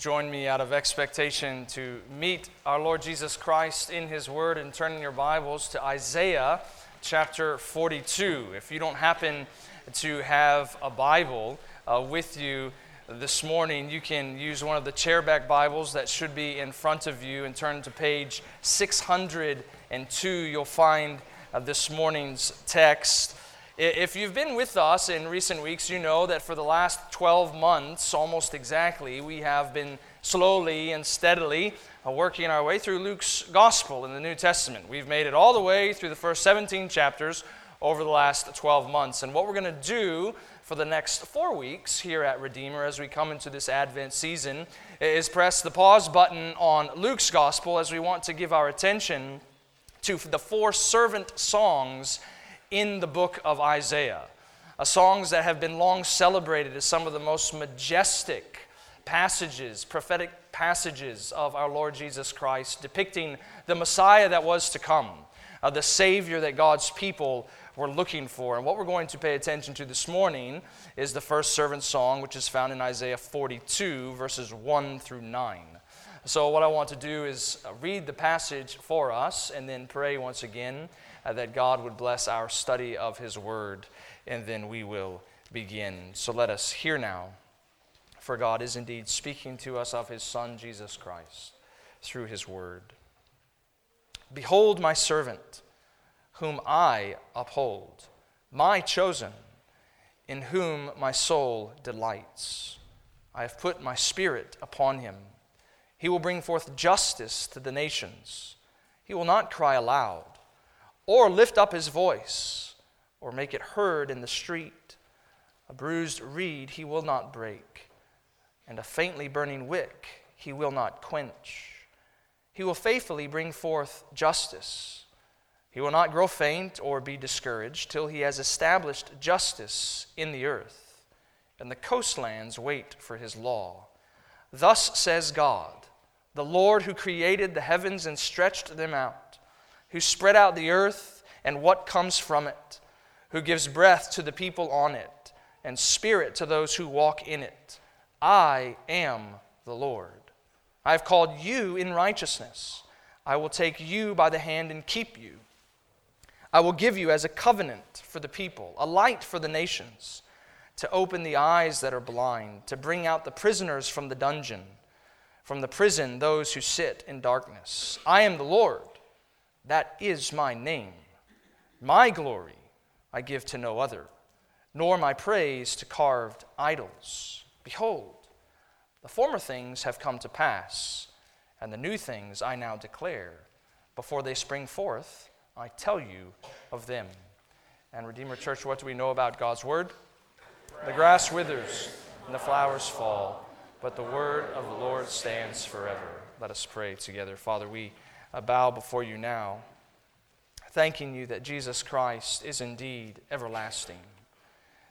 join me out of expectation to meet our Lord Jesus Christ in His Word and turning your Bibles to Isaiah chapter 42. If you don't happen to have a Bible uh, with you this morning, you can use one of the chairback Bibles that should be in front of you and turn to page 602. You'll find uh, this morning's text. If you've been with us in recent weeks, you know that for the last 12 months, almost exactly, we have been slowly and steadily uh, working our way through Luke's gospel in the New Testament. We've made it all the way through the first 17 chapters over the last 12 months. And what we're going to do for the next four weeks here at Redeemer as we come into this Advent season is press the pause button on Luke's gospel as we want to give our attention to the four servant songs in the book of Isaiah. Songs that have been long celebrated as some of the most majestic passages, prophetic passages of our Lord Jesus Christ, depicting the Messiah that was to come, uh, the Savior that God's people were looking for. And what we're going to pay attention to this morning is the first servant song, which is found in Isaiah 42, verses 1 through 9. So, what I want to do is uh, read the passage for us and then pray once again uh, that God would bless our study of His Word, and then we will begin. So let us hear now, for God is indeed speaking to us of His Son, Jesus Christ, through His Word. Behold, my servant, whom I uphold, my chosen, in whom my soul delights. I have put my spirit upon him. He will bring forth justice to the nations. He will not cry aloud or lift up his voice, or make it heard in the street. A bruised reed he will not break, and a faintly burning wick he will not quench. He will faithfully bring forth justice. He will not grow faint or be discouraged till he has established justice in the earth, and the coastlands wait for his law. Thus says God, the Lord who created the heavens and stretched them out who spread out the earth and what comes from it, who gives breath to the people on it, and spirit to those who walk in it. I am the Lord. I have called you in righteousness. I will take you by the hand and keep you. I will give you as a covenant for the people, a light for the nations, to open the eyes that are blind, to bring out the prisoners from the dungeon, from the prison those who sit in darkness. I am the Lord. That is my name. My glory I give to no other, nor my praise to carved idols. Behold, the former things have come to pass, and the new things I now declare. Before they spring forth, I tell you of them. And Redeemer Church, what do we know about God's Word? The grass withers and the flowers fall, but the word of the Lord stands forever. Let us pray together. Father, we bow before you now, thanking you that Jesus Christ is indeed everlasting,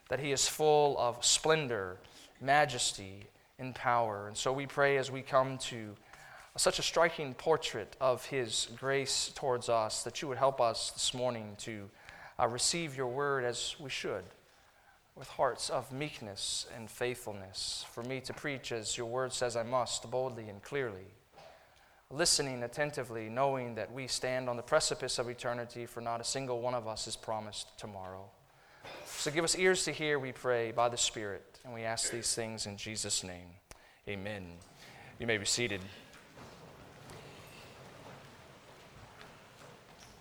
that he is full of splendor, majesty, and power. And so we pray as we come to such a striking portrait of his grace towards us that you would help us this morning to uh, receive your word as we should with hearts of meekness and faithfulness, for me to preach as your word says I must, boldly and clearly listening attentively, knowing that we stand on the precipice of eternity, for not a single one of us is promised tomorrow. So give us ears to hear, we pray, by the Spirit. And we ask these things in Jesus' name. Amen. You may be seated.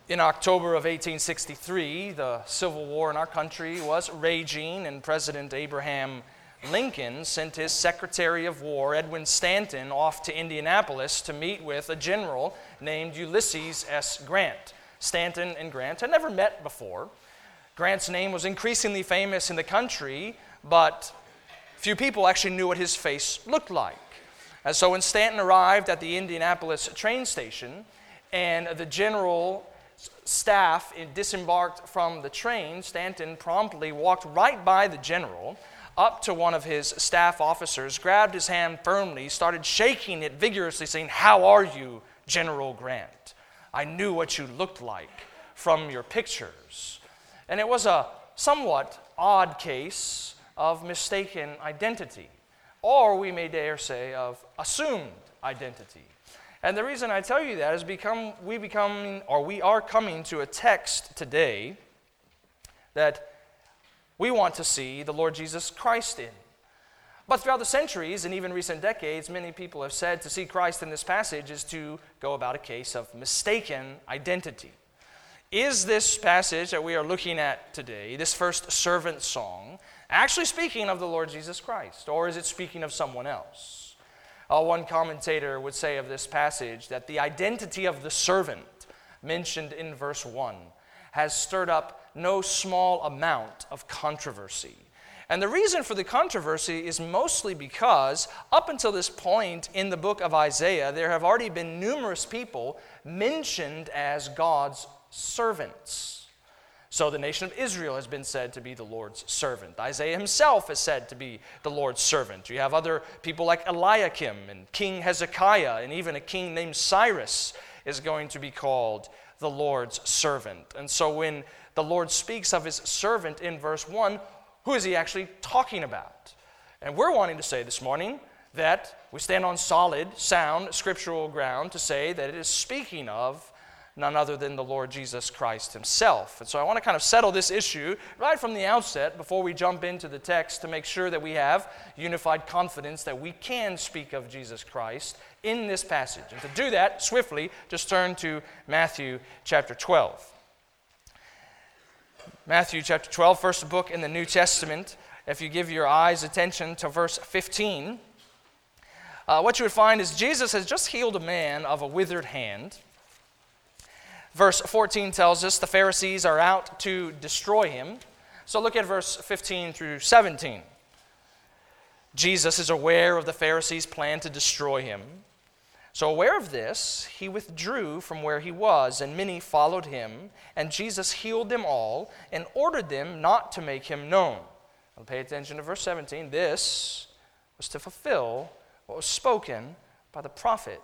In October of 1863, the Civil War in our country was raging, and President Abraham Lincoln sent his Secretary of War, Edwin Stanton, off to Indianapolis to meet with a general named Ulysses S. Grant. Stanton and Grant had never met before. Grant's name was increasingly famous in the country, but few people actually knew what his face looked like. And so when Stanton arrived at the Indianapolis train station and the general staff disembarked from the train, Stanton promptly walked right by the general up to one of his staff officers, grabbed his hand firmly, started shaking it vigorously, saying, How are you, General Grant? I knew what you looked like from your pictures. And it was a somewhat odd case of mistaken identity. or we may dare say of assumed identity. And the reason I tell you that is become we become or we are coming to a text today that we want to see the Lord Jesus Christ in. But throughout the centuries and even recent decades, many people have said to see Christ in this passage is to go about a case of mistaken identity. Is this passage that we are looking at today, this first servant song, actually speaking of the Lord Jesus Christ, or is it speaking of someone else? Uh, one commentator would say of this passage that the identity of the servant mentioned in verse 1 has stirred up no small amount of controversy. And the reason for the controversy is mostly because up until this point in the book of Isaiah, there have already been numerous people mentioned as God's servants. So the nation of Israel has been said to be the Lord's servant. Isaiah himself is said to be the Lord's servant. You have other people like Eliakim and King Hezekiah, and even a king named Cyrus is going to be called the Lord's servant. And so when the Lord speaks of his servant in verse 1, who is he actually talking about? And we're wanting to say this morning that we stand on solid, sound, scriptural ground to say that it is speaking of none other than the Lord Jesus Christ himself. And so I want to kind of settle this issue right from the outset before we jump into the text to make sure that we have unified confidence that we can speak of Jesus Christ in this passage. And to do that swiftly, just turn to Matthew chapter 12. Matthew chapter 12, first book in the New Testament. If you give your eyes attention to verse 15, uh, what you would find is Jesus has just healed a man of a withered hand. Verse 14 tells us the Pharisees are out to destroy him. So look at verse 15 through 17. Jesus is aware of the Pharisees' plan to destroy him. So, aware of this, he withdrew from where he was, and many followed him. And Jesus healed them all and ordered them not to make him known. Now, pay attention to verse 17. This was to fulfill what was spoken by the prophet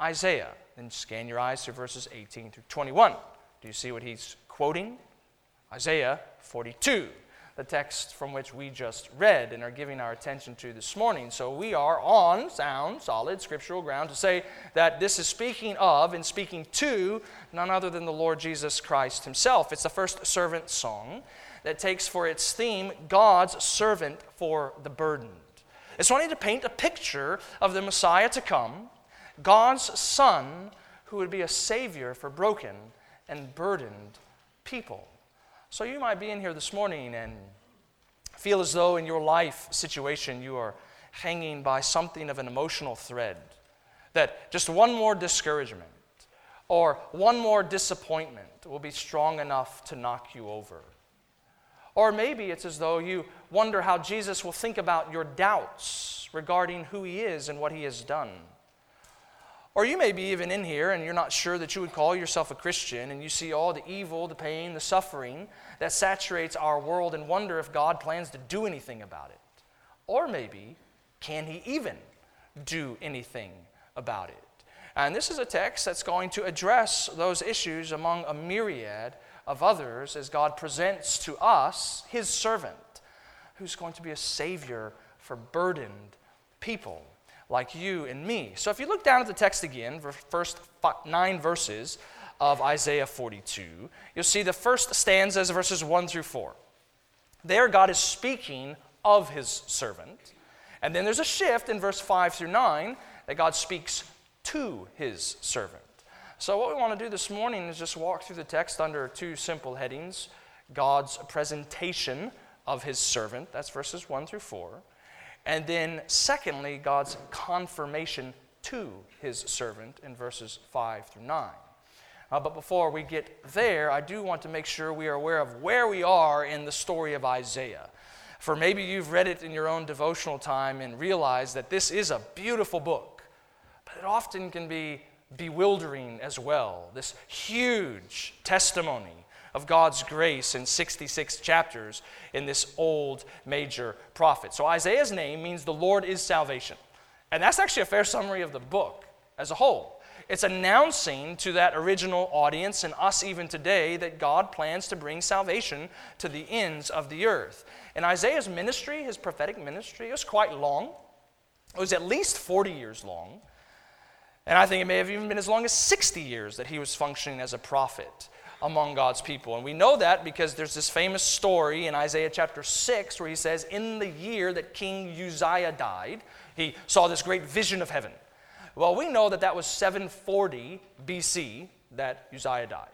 Isaiah. Then scan your eyes through verses 18 through 21. Do you see what he's quoting? Isaiah 42, the text from which we just read and are giving our attention to this morning. So we are on sound, solid scriptural ground to say that this is speaking of and speaking to none other than the Lord Jesus Christ himself. It's the first servant song that takes for its theme God's servant for the burdened. It's wanting to paint a picture of the Messiah to come God's Son who would be a Savior for broken and burdened people. So you might be in here this morning and feel as though in your life situation you are hanging by something of an emotional thread. That just one more discouragement or one more disappointment will be strong enough to knock you over. Or maybe it's as though you wonder how Jesus will think about your doubts regarding who he is and what he has done. Or you may be even in here and you're not sure that you would call yourself a Christian and you see all the evil, the pain, the suffering that saturates our world and wonder if God plans to do anything about it. Or maybe, can He even do anything about it? And this is a text that's going to address those issues among a myriad of others as God presents to us His servant, who's going to be a Savior for burdened people like you and me. So if you look down at the text again, the first nine verses of Isaiah 42, you'll see the first stanzas, verses 1 through 4. There, God is speaking of his servant. And then there's a shift in verse 5 through 9 that God speaks to his servant. So, what we want to do this morning is just walk through the text under two simple headings God's presentation of his servant, that's verses 1 through 4, and then, secondly, God's confirmation to his servant in verses 5 through 9. Uh, but before we get there, I do want to make sure we are aware of where we are in the story of Isaiah. For maybe you've read it in your own devotional time and realized that this is a beautiful book, but it often can be bewildering as well. This huge testimony of God's grace in 66 chapters in this old major prophet. So Isaiah's name means the Lord is salvation. And that's actually a fair summary of the book as a whole. It's announcing to that original audience and us even today that God plans to bring salvation to the ends of the earth. And Isaiah's ministry, his prophetic ministry, was quite long. It was at least 40 years long. And I think it may have even been as long as 60 years that he was functioning as a prophet among God's people. And we know that because there's this famous story in Isaiah chapter 6 where he says, In the year that King Uzziah died, he saw this great vision of heaven. Well, we know that that was 740 BC that Uzziah died.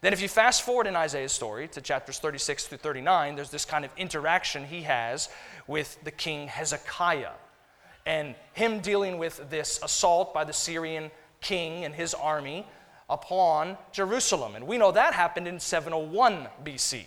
Then, if you fast forward in Isaiah's story to chapters 36 through 39, there's this kind of interaction he has with the king Hezekiah and him dealing with this assault by the Assyrian king and his army upon Jerusalem. And we know that happened in 701 BC.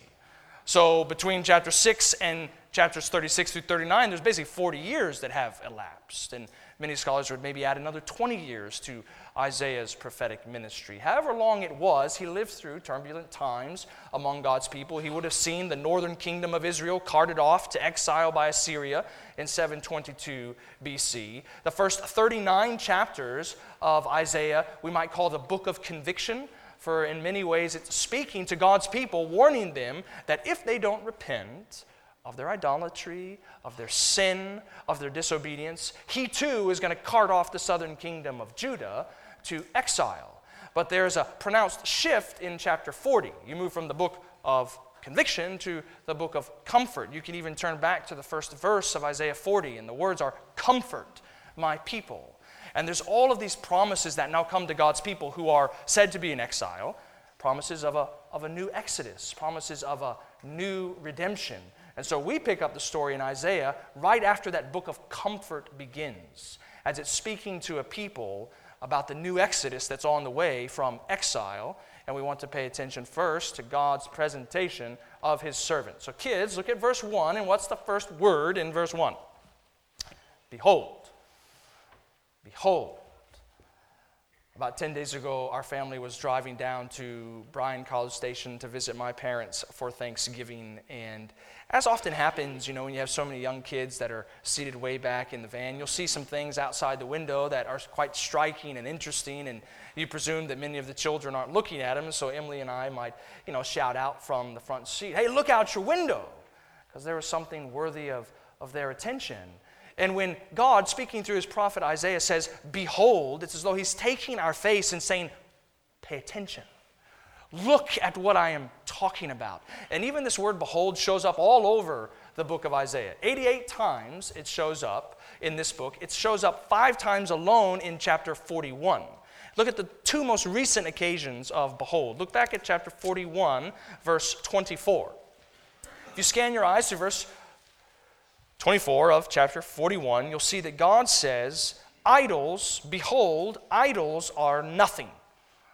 So between chapter 6 and chapters 36 through 39, there's basically 40 years that have elapsed. And many scholars would maybe add another 20 years to Isaiah's prophetic ministry. However long it was, he lived through turbulent times among God's people. He would have seen the northern kingdom of Israel carted off to exile by Assyria in 722 BC. The first 39 chapters of Isaiah we might call the book of conviction, for in many ways it's speaking to God's people, warning them that if they don't repent, of their idolatry, of their sin, of their disobedience, he too is going to cart off the southern kingdom of Judah to exile. But there's a pronounced shift in chapter 40. You move from the book of conviction to the book of comfort. You can even turn back to the first verse of Isaiah 40, and the words are, Comfort my people. And there's all of these promises that now come to God's people who are said to be in exile promises of a, of a new exodus, promises of a new redemption. And so we pick up the story in Isaiah right after that book of comfort begins, as it's speaking to a people about the new exodus that's on the way from exile. And we want to pay attention first to God's presentation of his servant. So, kids, look at verse 1, and what's the first word in verse 1? Behold. Behold. About 10 days ago, our family was driving down to Bryan College Station to visit my parents for Thanksgiving. And as often happens, you know, when you have so many young kids that are seated way back in the van, you'll see some things outside the window that are quite striking and interesting. And you presume that many of the children aren't looking at them. So Emily and I might, you know, shout out from the front seat, hey, look out your window. Because there was something worthy of, of their attention. And when God, speaking through his prophet Isaiah, says, Behold, it's as though he's taking our face and saying, Pay attention. Look at what I am talking about. And even this word behold shows up all over the book of Isaiah. 88 times it shows up in this book. It shows up five times alone in chapter 41. Look at the two most recent occasions of behold. Look back at chapter 41, verse 24. If you scan your eyes to verse 24 of chapter 41, you'll see that God says, Idols, behold, idols are nothing.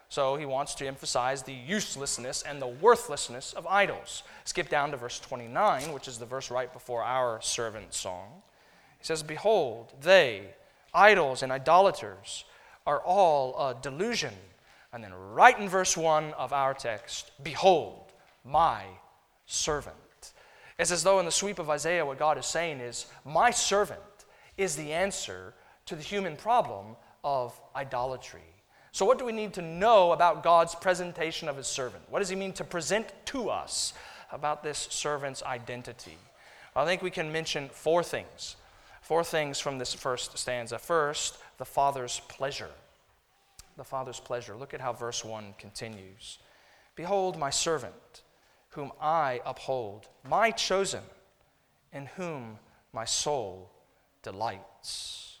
So he wants to emphasize the uselessness and the worthlessness of idols. Skip down to verse 29, which is the verse right before our servant song. He says, Behold, they, idols and idolaters, are all a delusion. And then right in verse 1 of our text, Behold, my servant. It's as though in the sweep of Isaiah, what God is saying is, My servant is the answer to the human problem of idolatry. So, what do we need to know about God's presentation of his servant? What does he mean to present to us about this servant's identity? I think we can mention four things. Four things from this first stanza. First, the Father's pleasure. The Father's pleasure. Look at how verse 1 continues Behold, my servant whom I uphold, my chosen, in whom my soul delights.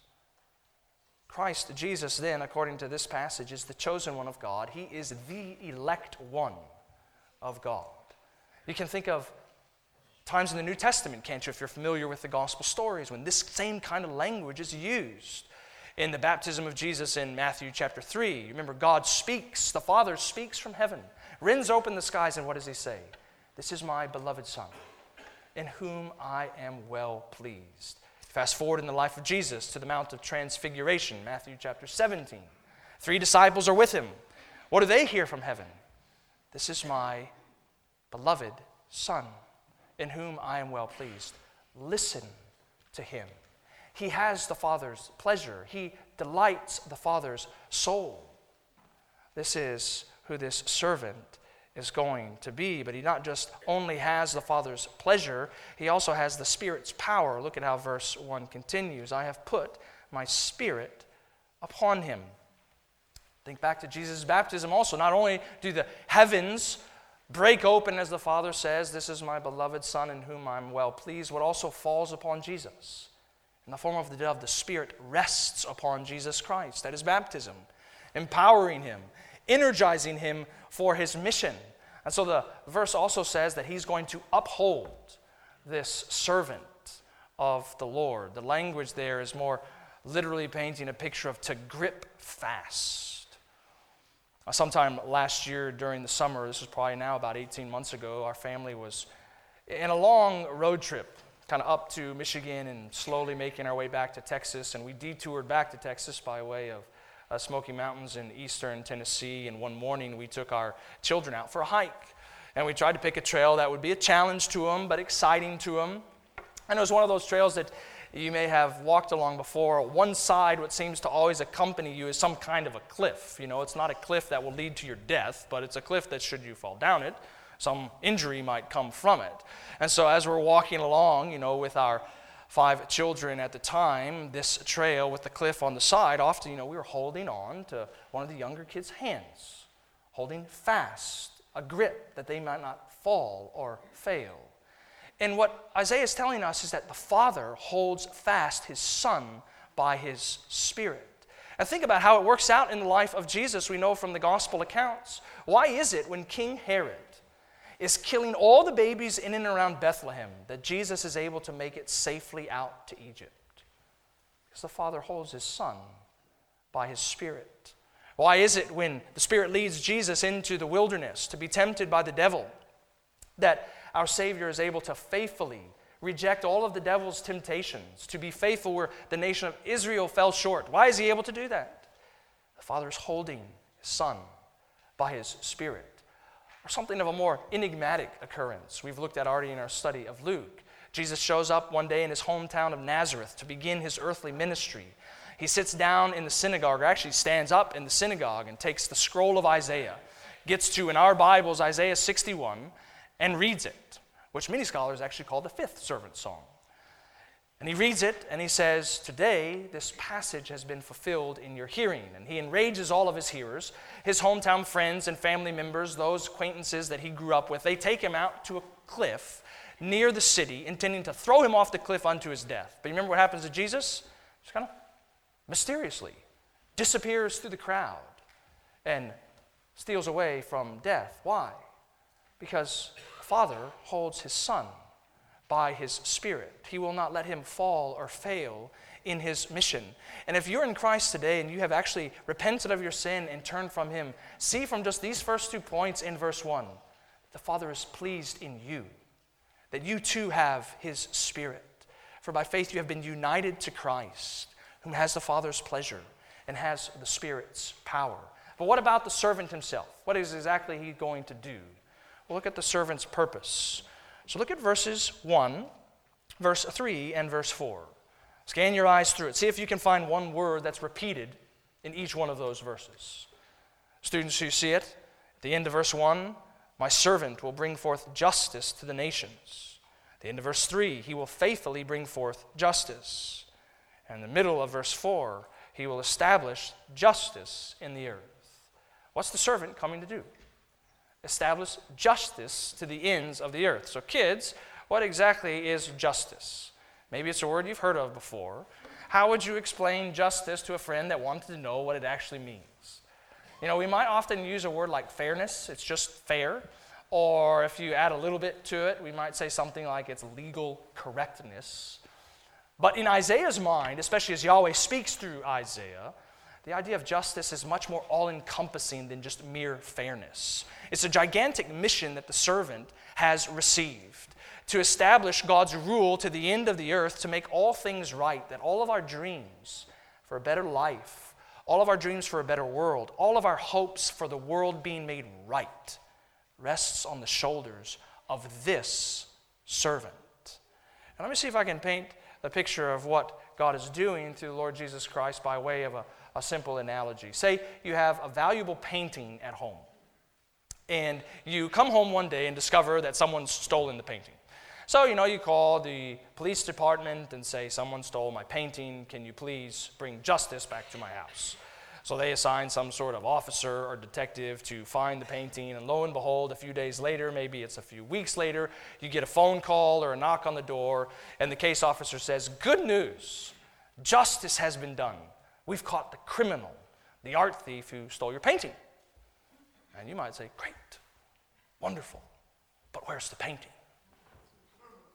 Christ Jesus, then, according to this passage, is the chosen one of God. He is the elect one of God. You can think of times in the New Testament, can't you, if you're familiar with the gospel stories, when this same kind of language is used. In the baptism of Jesus in Matthew chapter 3, remember, God speaks, the Father speaks from heaven, rends open the skies, and what does He say? This is my beloved Son, in whom I am well pleased. Fast forward in the life of Jesus to the Mount of Transfiguration, Matthew chapter 17. Three disciples are with him. What do they hear from heaven? This is my beloved Son, in whom I am well pleased. Listen to him. He has the Father's pleasure, he delights the Father's soul. This is who this servant is going to be. But he not just only has the Father's pleasure, he also has the Spirit's power. Look at how verse 1 continues I have put my spirit upon him. Think back to Jesus' baptism also. Not only do the heavens break open, as the Father says, This is my beloved Son in whom I'm well pleased, what also falls upon Jesus in the form of the dove, the Spirit rests upon Jesus Christ at his baptism, empowering him, energizing him for his mission. And so the verse also says that he's going to uphold this servant of the Lord. The language there is more literally painting a picture of to grip fast. Sometime last year during the summer, this was probably now about 18 months ago, our family was in a long road trip, kind of up to Michigan and slowly making our way back to Texas. And we detoured back to Texas by way of uh, Smoky Mountains in eastern Tennessee. And one morning we took our children out for a hike. And we tried to pick a trail that would be a challenge to them, but exciting to them. And it was one of those trails that you may have walked along before. One side, what seems to always accompany you, is some kind of a cliff. You know, it's not a cliff that will lead to your death, but it's a cliff that, should you fall down it, some injury might come from it. And so, as we're walking along, you know, with our five children at the time, this trail with the cliff on the side, often, you know, we were holding on to one of the younger kids' hands, holding fast, a grip that they might not fall or fail. And what Isaiah is telling us is that the Father holds fast his Son by his Spirit. And think about how it works out in the life of Jesus, we know from the gospel accounts. Why is it when King Herod is killing all the babies in and around Bethlehem that Jesus is able to make it safely out to Egypt? Because the Father holds his Son by his Spirit. Why is it when the Spirit leads Jesus into the wilderness to be tempted by the devil that our Savior is able to faithfully reject all of the devil's temptations, to be faithful where the nation of Israel fell short. Why is he able to do that? The Father is holding his Son by his Spirit. Or something of a more enigmatic occurrence we've looked at already in our study of Luke. Jesus shows up one day in his hometown of Nazareth to begin his earthly ministry. He sits down in the synagogue, or actually stands up in the synagogue and takes the scroll of Isaiah, gets to, in our Bibles, Isaiah 61, and reads it, which many scholars actually call the fifth servant song. And he reads it and he says, Today this passage has been fulfilled in your hearing. And he enrages all of his hearers, his hometown friends and family members, those acquaintances that he grew up with. They take him out to a cliff near the city, intending to throw him off the cliff unto his death. But you remember what happens to Jesus? Just kind of mysteriously disappears through the crowd and steals away from death. Why? Because the Father holds his Son by his Spirit. He will not let him fall or fail in his mission. And if you're in Christ today and you have actually repented of your sin and turned from him, see from just these first two points in verse 1 the Father is pleased in you, that you too have his Spirit. For by faith you have been united to Christ, whom has the Father's pleasure and has the Spirit's power. But what about the servant himself? What is exactly he going to do? We'll look at the servant's purpose. So look at verses 1, verse 3, and verse 4. Scan your eyes through it. See if you can find one word that's repeated in each one of those verses. Students who see it, at the end of verse 1, my servant will bring forth justice to the nations. At the end of verse 3, he will faithfully bring forth justice. And in the middle of verse 4, he will establish justice in the earth. What's the servant coming to do? Establish justice to the ends of the earth. So, kids, what exactly is justice? Maybe it's a word you've heard of before. How would you explain justice to a friend that wanted to know what it actually means? You know, we might often use a word like fairness, it's just fair. Or if you add a little bit to it, we might say something like it's legal correctness. But in Isaiah's mind, especially as Yahweh speaks through Isaiah, the idea of justice is much more all encompassing than just mere fairness. It's a gigantic mission that the servant has received to establish God's rule to the end of the earth, to make all things right, that all of our dreams for a better life, all of our dreams for a better world, all of our hopes for the world being made right rests on the shoulders of this servant. And let me see if I can paint a picture of what God is doing through the Lord Jesus Christ by way of a a simple analogy. Say you have a valuable painting at home, and you come home one day and discover that someone's stolen the painting. So, you know, you call the police department and say, Someone stole my painting. Can you please bring justice back to my house? So they assign some sort of officer or detective to find the painting, and lo and behold, a few days later, maybe it's a few weeks later, you get a phone call or a knock on the door, and the case officer says, Good news, justice has been done. We've caught the criminal, the art thief who stole your painting. And you might say, Great, wonderful, but where's the painting?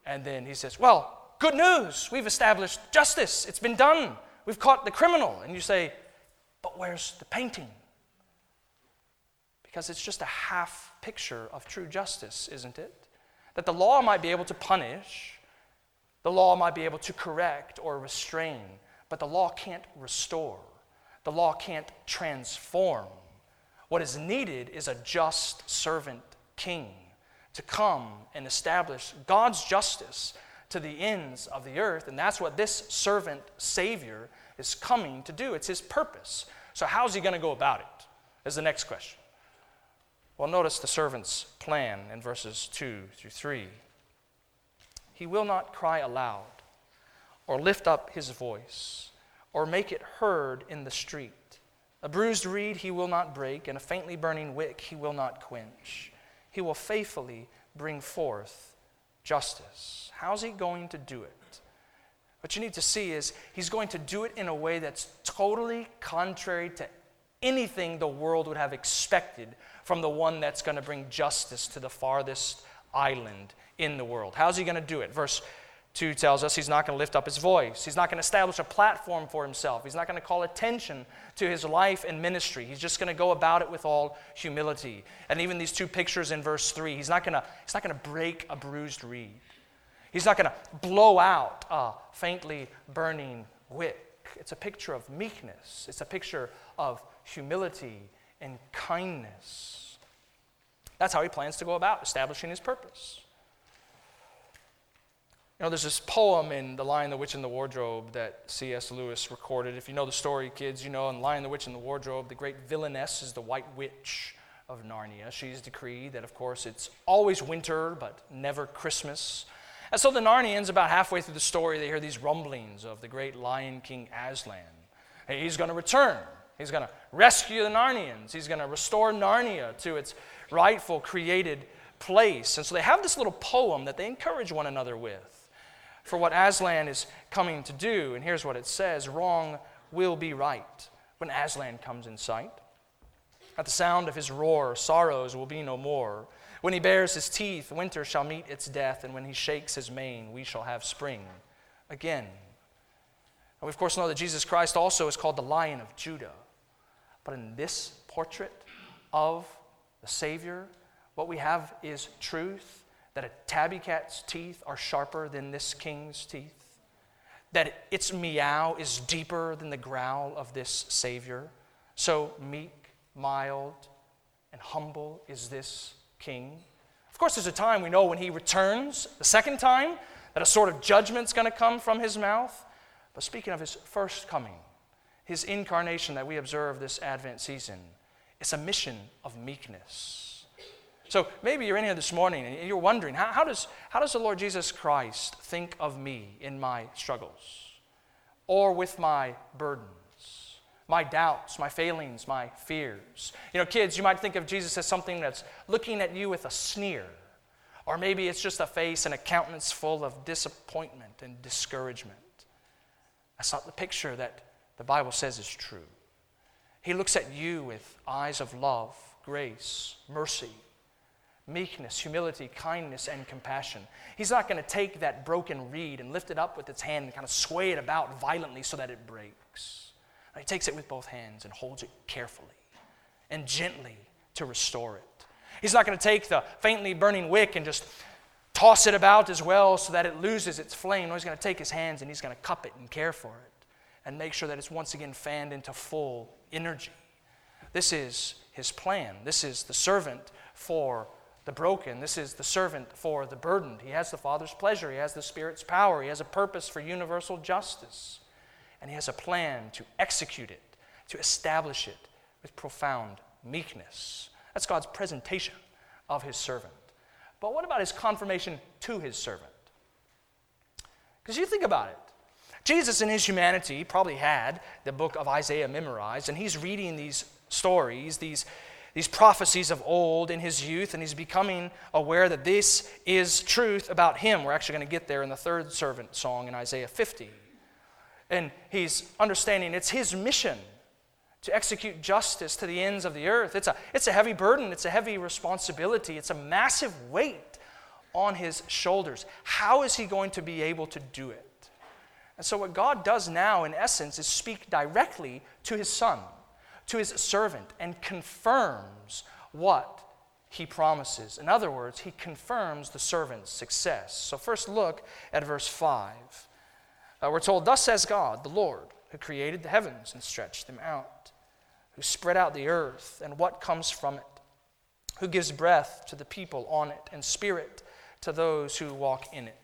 And then he says, Well, good news, we've established justice, it's been done. We've caught the criminal. And you say, but where's the painting? Because it's just a half picture of true justice, isn't it? That the law might be able to punish, the law might be able to correct or restrain, but the law can't restore, the law can't transform. What is needed is a just servant king to come and establish God's justice to the ends of the earth. And that's what this servant Savior is coming to do. It's his purpose. So, how's he going to go about it? Is the next question. Well, notice the servant's plan in verses 2 through 3. He will not cry aloud, or lift up his voice, or make it heard in the street. A bruised reed he will not break, and a faintly burning wick he will not quench. He will faithfully bring forth justice. How's he going to do it? What you need to see is he's going to do it in a way that's totally contrary to anything the world would have expected from the one that's going to bring justice to the farthest island in the world. How's he going to do it? Verse 2 tells us he's not going to lift up his voice. He's not going to establish a platform for himself. He's not going to call attention to his life and ministry. He's just going to go about it with all humility. And even these two pictures in verse 3, he's not going to, he's not going to break a bruised reed. He's not going to blow out a faintly burning wick. It's a picture of meekness, it's a picture of humility and kindness. That's how he plans to go about establishing his purpose. You know, there's this poem in The Lion, the Witch, and the Wardrobe that C.S. Lewis recorded. If you know the story, kids, you know in Lion, the Witch, and the Wardrobe, the great villainess is the White Witch of Narnia. She's decreed that, of course, it's always winter, but never Christmas. And so the Narnians, about halfway through the story, they hear these rumblings of the great lion king Aslan. He's going to return. He's going to rescue the Narnians. He's going to restore Narnia to its rightful created place. And so they have this little poem that they encourage one another with for what Aslan is coming to do. And here's what it says Wrong will be right when Aslan comes in sight. At the sound of his roar, sorrows will be no more. When he bares his teeth, winter shall meet its death, and when he shakes his mane, we shall have spring again. And we, of course, know that Jesus Christ also is called the Lion of Judah. But in this portrait of the Savior, what we have is truth that a tabby cat's teeth are sharper than this king's teeth, that its meow is deeper than the growl of this Savior. So meek, mild, and humble is this king. Of course, there's a time we know when he returns, the second time, that a sort of judgment's going to come from his mouth. But speaking of his first coming, his incarnation that we observe this Advent season, it's a mission of meekness. So maybe you're in here this morning and you're wondering how, how, does, how does the Lord Jesus Christ think of me in my struggles or with my burdens? my doubts, my failings, my fears. You know, kids, you might think of Jesus as something that's looking at you with a sneer. Or maybe it's just a face and a countenance full of disappointment and discouragement. That's not the picture that the Bible says is true. He looks at you with eyes of love, grace, mercy, meekness, humility, kindness, and compassion. He's not going to take that broken reed and lift it up with its hand and kind of sway it about violently so that it breaks. He takes it with both hands and holds it carefully and gently to restore it. He's not going to take the faintly burning wick and just toss it about as well so that it loses its flame. No, he's going to take his hands and he's going to cup it and care for it and make sure that it's once again fanned into full energy. This is his plan. This is the servant for the broken. This is the servant for the burdened. He has the Father's pleasure, he has the Spirit's power, he has a purpose for universal justice and he has a plan to execute it, to establish it with profound meekness. That's God's presentation of his servant. But what about his confirmation to his servant? Because you think about it. Jesus, in his humanity, probably had the book of Isaiah memorized, and he's reading these stories, these, these prophecies of old in his youth, and he's becoming aware that this is truth about him. We're actually going to get there in the third servant song in Isaiah 50. And he's understanding it's his mission to execute justice to the ends of the earth. It's a, it's a heavy burden, it's a heavy responsibility, it's a massive weight on his shoulders. How is he going to be able to do it? And so, what God does now, in essence, is speak directly to his son, to his servant, and confirms what he promises. In other words, he confirms the servant's success. So, first look at verse 5. Uh, we're told, Thus says God, the Lord, who created the heavens and stretched them out, who spread out the earth and what comes from it, who gives breath to the people on it and spirit to those who walk in it.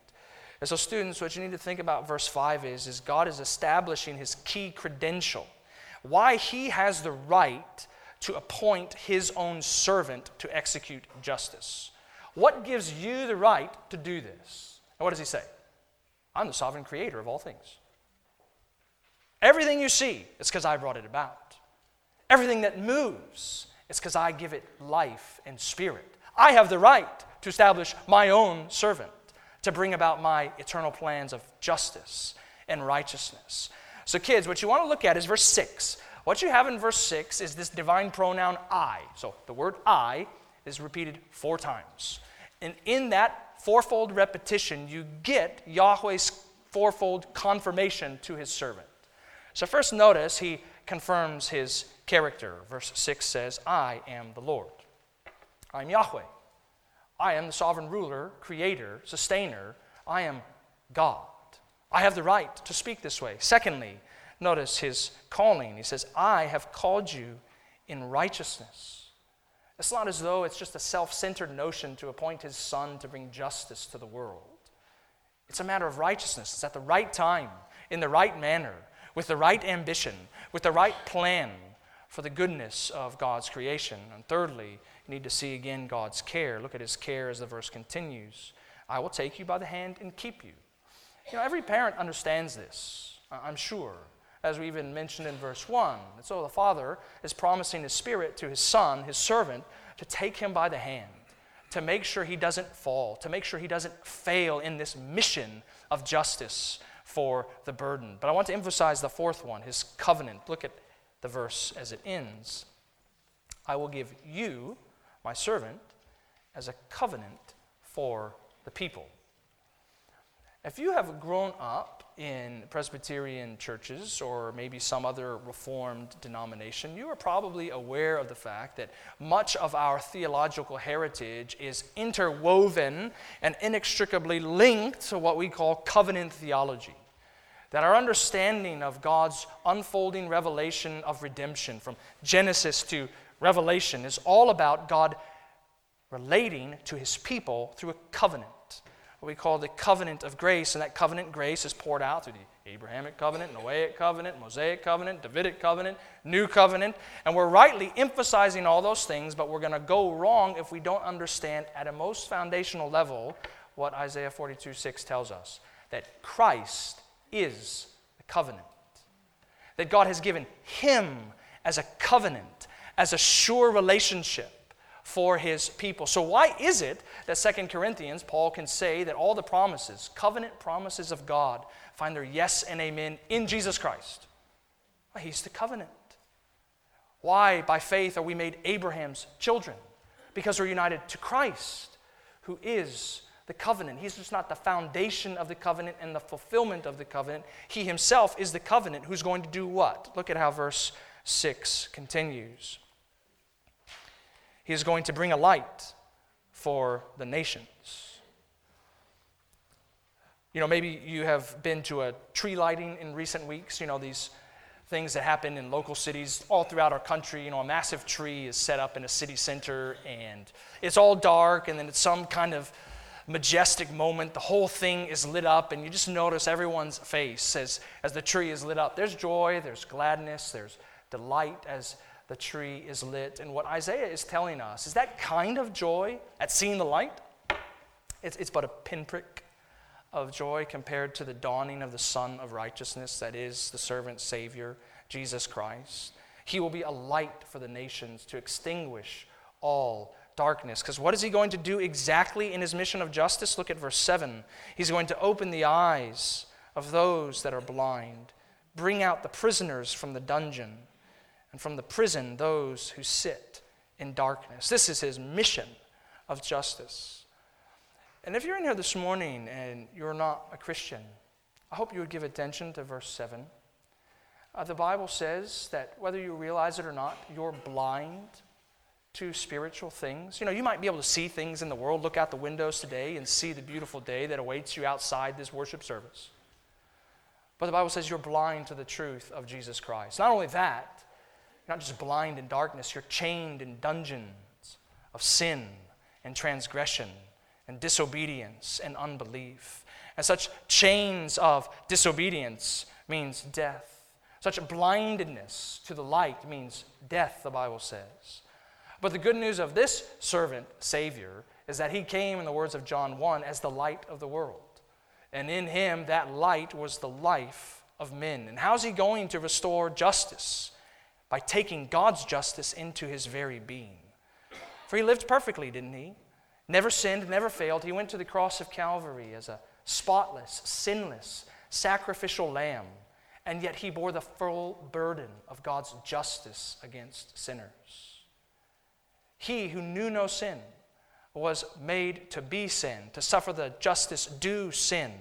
And so, students, what you need to think about verse 5 is, is God is establishing his key credential, why he has the right to appoint his own servant to execute justice. What gives you the right to do this? And what does he say? I'm the sovereign creator of all things. Everything you see, is because I brought it about. Everything that moves, is because I give it life and spirit. I have the right to establish my own servant to bring about my eternal plans of justice and righteousness. So, kids, what you want to look at is verse 6. What you have in verse 6 is this divine pronoun I. So, the word I is repeated four times. And in that fourfold repetition, you get Yahweh's fourfold confirmation to his servant. So, first notice he confirms his character. Verse 6 says, I am the Lord. I'm Yahweh. I am the sovereign ruler, creator, sustainer. I am God. I have the right to speak this way. Secondly, notice his calling. He says, I have called you in righteousness. It's not as though it's just a self centered notion to appoint his son to bring justice to the world. It's a matter of righteousness. It's at the right time, in the right manner, with the right ambition, with the right plan for the goodness of God's creation. And thirdly, you need to see again God's care. Look at his care as the verse continues. I will take you by the hand and keep you. You know, every parent understands this, I'm sure, as we even mentioned in verse 1. And so the Father is promising His Spirit to His Son, His servant, to take him by the hand, to make sure he doesn't fall, to make sure he doesn't fail in this mission of justice for the burden. But I want to emphasize the fourth one, His covenant. Look at the verse as it ends. I will give you my servant, as a covenant for the people. If you have grown up in Presbyterian churches or maybe some other Reformed denomination, you are probably aware of the fact that much of our theological heritage is interwoven and inextricably linked to what we call covenant theology. That our understanding of God's unfolding revelation of redemption from Genesis to Revelation is all about God relating to his people through a covenant, what we call the covenant of grace. And that covenant grace is poured out through the Abrahamic covenant, Noahic covenant, Mosaic covenant, Davidic covenant, New covenant. And we're rightly emphasizing all those things, but we're going to go wrong if we don't understand at a most foundational level what Isaiah 42 6 tells us that Christ is the covenant. That God has given him as a covenant as a sure relationship for his people. So, why is it that Second Corinthians, Paul can say that all the promises, covenant promises of God, find their yes and amen in Jesus Christ? Well, he's the covenant. Why, by faith, are we made Abraham's children? Because we're united to Christ, who is the covenant. He's just not the foundation of the covenant and the fulfillment of the covenant. He himself is the covenant who's going to do what? Look at how verse 6 continues. He is going to bring a light for the nations. You know, maybe you have been to a tree lighting in recent weeks, you know, these things that happen in local cities all throughout our country. You know, a massive tree is set up in a city center and it's all dark, and then it's some kind of majestic moment. The whole thing is lit up, and you just notice everyone's face as, as the tree is lit up. There's joy, there's gladness, there's delight as the tree is lit. And what Isaiah is telling us is that kind of joy at seeing the light, it's, it's but a pinprick of joy compared to the dawning of the Sun of righteousness, that is, the servant Savior, Jesus Christ. He will be a light for the nations to extinguish all darkness. Because what is he going to do exactly in his mission of justice? Look at verse 7. He's going to open the eyes of those that are blind, bring out the prisoners from the dungeon, and from the prison those who sit in darkness. This is his mission of justice. And if you're in here this morning and you're not a Christian, I hope you would give attention to verse 7. Uh, the Bible says that whether you realize it or not, you're blind to spiritual things. You know, you might be able to see things in the world, look out the windows today and see the beautiful day that awaits you outside this worship service. But the Bible says you're blind to the truth of Jesus Christ. Not only that, you're not just blind in darkness, you're chained in dungeons of sin and transgression and disobedience and unbelief. And such chains of disobedience means death. Such blindedness to the light means death, the Bible says. But the good news of this servant Savior is that he came, in the words of John 1, as the light of the world. And in him, that light was the life of men. And how's he going to restore justice? By taking God's justice into his very being. For he lived perfectly, didn't he? Never sinned, never failed. He went to the cross of Calvary as a spotless, sinless, sacrificial lamb. And yet he bore the full burden of God's justice against sinners. He who knew no sin was made to be sin, to suffer the justice due sin,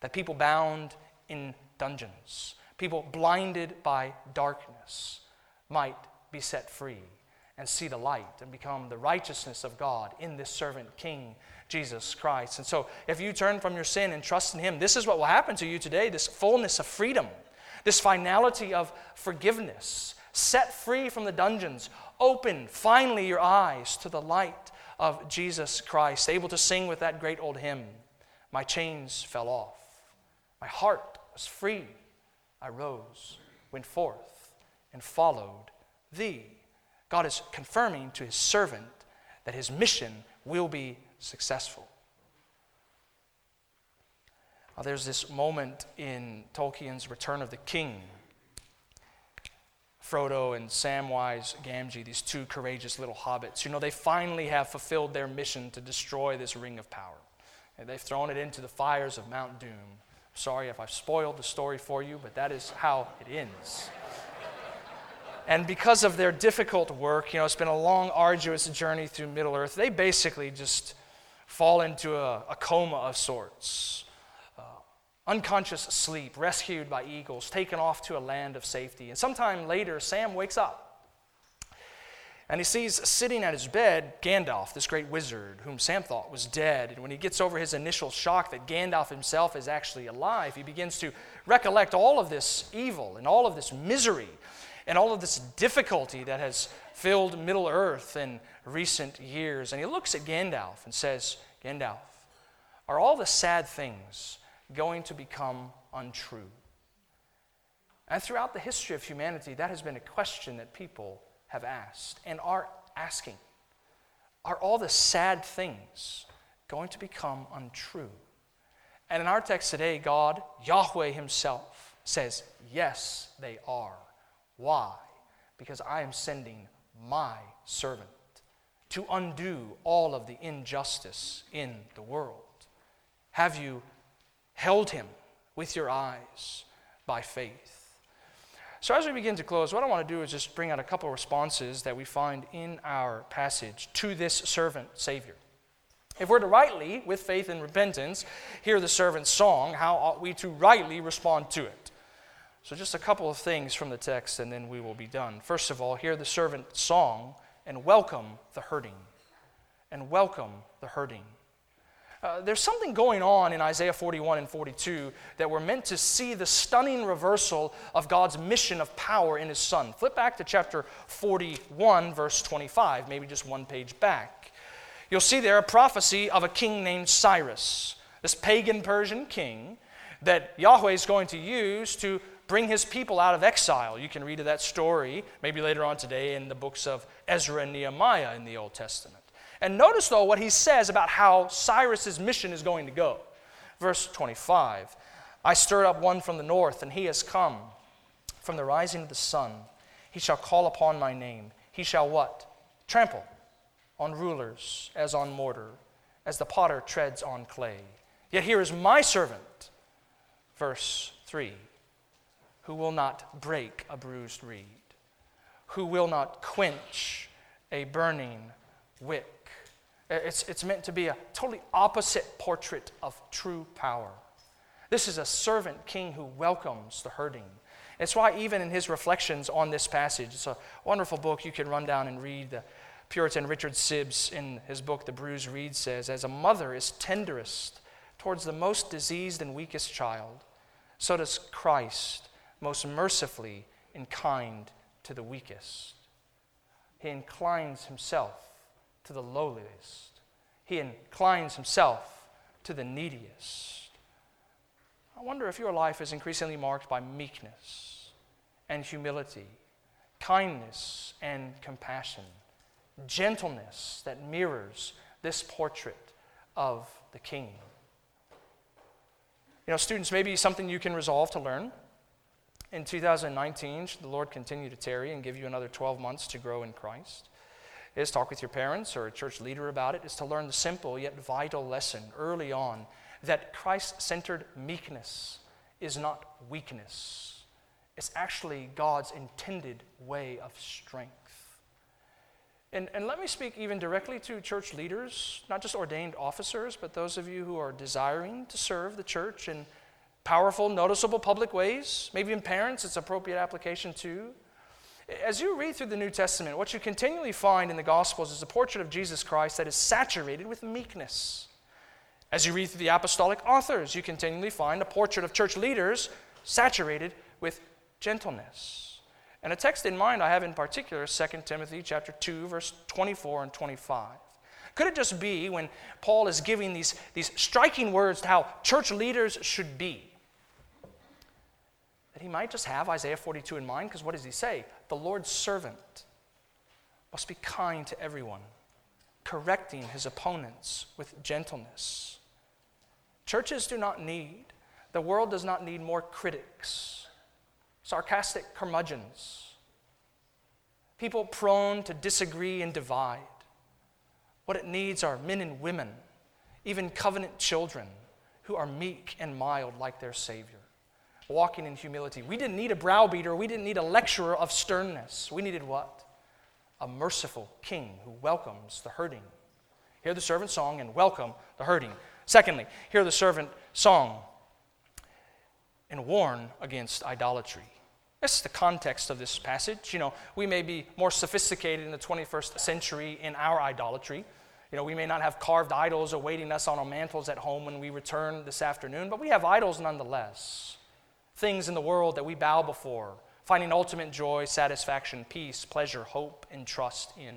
that people bound in dungeons, people blinded by darkness, might be set free and see the light and become the righteousness of God in this servant King, Jesus Christ. And so, if you turn from your sin and trust in Him, this is what will happen to you today this fullness of freedom, this finality of forgiveness, set free from the dungeons, open finally your eyes to the light of Jesus Christ, able to sing with that great old hymn My chains fell off, my heart was free. I rose, went forth, and followed thee. God is confirming to his servant that his mission will be successful. Now, there's this moment in Tolkien's Return of the King Frodo and Samwise Gamgee, these two courageous little hobbits, you know, they finally have fulfilled their mission to destroy this ring of power. And they've thrown it into the fires of Mount Doom. Sorry if I've spoiled the story for you, but that is how it ends. And because of their difficult work, you know, it's been a long, arduous journey through Middle Earth, they basically just fall into a, a coma of sorts uh, unconscious sleep, rescued by eagles, taken off to a land of safety. And sometime later, Sam wakes up. And he sees sitting at his bed Gandalf, this great wizard, whom Sam thought was dead. And when he gets over his initial shock that Gandalf himself is actually alive, he begins to recollect all of this evil and all of this misery and all of this difficulty that has filled Middle Earth in recent years. And he looks at Gandalf and says, Gandalf, are all the sad things going to become untrue? And throughout the history of humanity, that has been a question that people have asked and are asking. Are all the sad things going to become untrue? And in our text today, God, Yahweh Himself, says, Yes, they are. Why? Because I am sending my servant to undo all of the injustice in the world. Have you held him with your eyes by faith. So, as we begin to close, what I want to do is just bring out a couple of responses that we find in our passage to this servant Savior. If we're to rightly, with faith and repentance, hear the servant's song, how ought we to rightly respond to it? So, just a couple of things from the text, and then we will be done. First of all, hear the servant song and welcome the hurting. And welcome the hurting. Uh, there's something going on in Isaiah 41 and 42 that we're meant to see the stunning reversal of God's mission of power in His Son. Flip back to chapter 41, verse 25, maybe just one page back. You'll see there a prophecy of a king named Cyrus, this pagan Persian king that Yahweh is going to use to bring his people out of exile. You can read of that story maybe later on today in the books of Ezra and Nehemiah in the Old Testament. And notice, though, what he says about how Cyrus's mission is going to go. Verse 25 I stirred up one from the north, and he has come from the rising of the sun. He shall call upon my name. He shall what? Trample on rulers as on mortar, as the potter treads on clay. Yet here is my servant, verse 3, who will not break a bruised reed, who will not quench a burning wick. It's, it's meant to be a totally opposite portrait of true power. This is a servant king who welcomes the hurting. It's why, even in his reflections on this passage, it's a wonderful book you can run down and read. The Puritan Richard Sibbes, in his book, The Bruised Reed, says, As a mother is tenderest towards the most diseased and weakest child, so does Christ most mercifully and kind to the weakest. He inclines himself to the lowliest, he inclines himself to the neediest. I wonder if your life is increasingly marked by meekness and humility, kindness and compassion, gentleness that mirrors this portrait of the King. You know, students, maybe something you can resolve to learn. In 2019, should the Lord continue to tarry and give you another 12 months to grow in Christ, is talk with your parents or a church leader about it, is to learn the simple yet vital lesson early on that Christ centered meekness is not weakness, it's actually God's intended way of strength. And, and let me speak even directly to church leaders, not just ordained officers, but those of you who are desiring to serve the church in powerful, noticeable public ways. Maybe in parents, it's appropriate application too. As you read through the New Testament, what you continually find in the Gospels is a portrait of Jesus Christ that is saturated with meekness. As you read through the apostolic authors, you continually find a portrait of church leaders saturated with gentleness. And a text in mind I have in particular is 2 Timothy chapter 2 verse 24 and 25. Could it just be when Paul is giving these, these striking words to how church leaders should be? That he might just have Isaiah 42 in mind, because what does he say? The Lord's servant must be kind to everyone, correcting his opponents with gentleness Churches do not need, the world does not need more critics, sarcastic curmudgeons, people prone to disagree and divide. What it needs are men and women, even covenant children, who are meek and mild like their Savior, walking in humility. We didn't need a browbeater, we didn't need a lecturer of sternness. We needed what? A merciful king who welcomes the hurting. Hear the servant song and welcome the hurting. Secondly, hear the servant song and warn against idolatry. That's the context of this passage. You know, we may be more sophisticated in the 21st century in our idolatry. You know, we may not have carved idols awaiting us on our mantles at home when we return this afternoon, but we have idols nonetheless. Things in the world that we bow before, finding ultimate joy, satisfaction, peace, pleasure, hope, and trust in.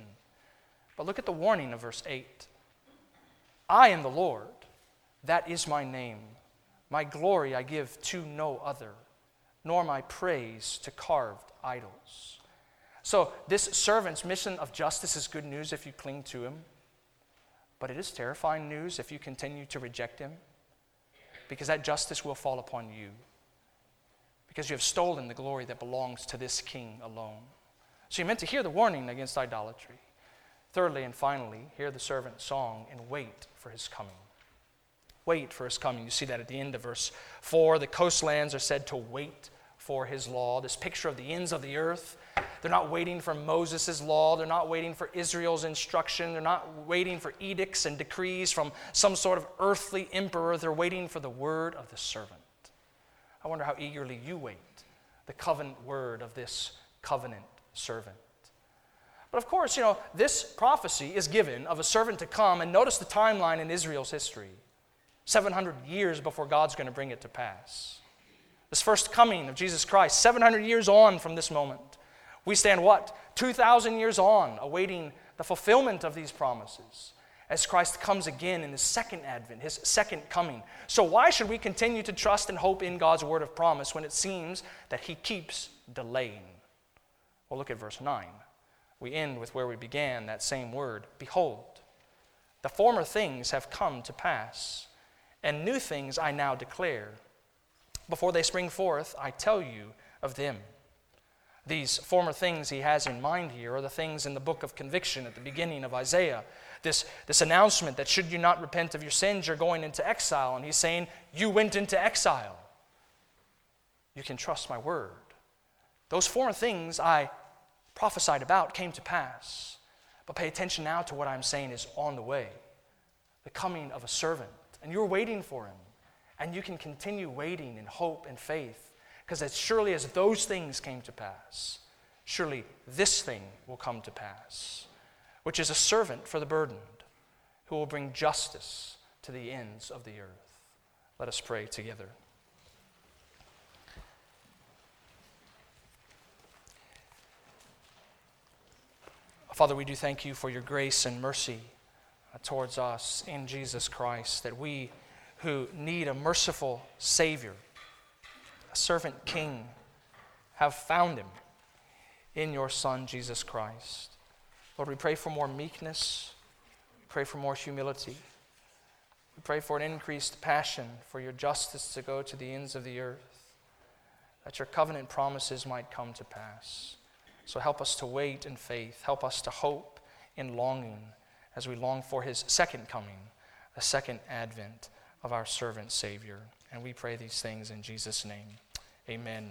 But look at the warning of verse 8 I am the Lord that is my name. My glory I give to no other, nor my praise to carved idols. So, this servant's mission of justice is good news if you cling to him, but it is terrifying news if you continue to reject him, because that justice will fall upon you, because you have stolen the glory that belongs to this king alone. So, you meant to hear the warning against idolatry. Thirdly and finally, hear the servant's song and wait for his coming wait for his coming. You see that at the end of verse 4. The coastlands are said to wait for his law. This picture of the ends of the earth. They're not waiting for Moses' law. They're not waiting for Israel's instruction. They're not waiting for edicts and decrees from some sort of earthly emperor. They're waiting for the word of the servant. I wonder how eagerly you wait the covenant word of this covenant servant. But of course, you know, this prophecy is given of a servant to come, and notice the timeline in Israel's history. 700 years before God's going to bring it to pass. This first coming of Jesus Christ, 700 years on from this moment. We stand what? 2,000 years on, awaiting the fulfillment of these promises as Christ comes again in his second advent, his second coming. So, why should we continue to trust and hope in God's word of promise when it seems that he keeps delaying? Well, look at verse 9. We end with where we began, that same word Behold, the former things have come to pass and new things I now declare. Before they spring forth, I tell you of them. These former things he has in mind here are the things in the book of conviction at the beginning of Isaiah. This, this announcement that should you not repent of your sins, you're going into exile. And he's saying, You went into exile. You can trust my word. Those former things I prophesied about came to pass. But pay attention now to what I'm saying is on the way the coming of a servant. And you're waiting for him. And you can continue waiting in hope and faith because as surely as those things came to pass, surely this thing will come to pass, which is a servant for the burdened who will bring justice to the ends of the earth. Let us pray together. Father, we do thank you for your grace and mercy uh, towards us in Jesus Christ, that we who need a merciful Savior, a servant King, have found him in your Son, Jesus Christ. Lord, we pray for more meekness, we pray for more humility. We pray for an increased passion for your justice to go to the ends of the earth, that your covenant promises might come to pass. So help us to wait in faith. Help us to hope in longing as we long for his second coming, the second advent of our servant Savior. And we pray these things in Jesus' name. Amen.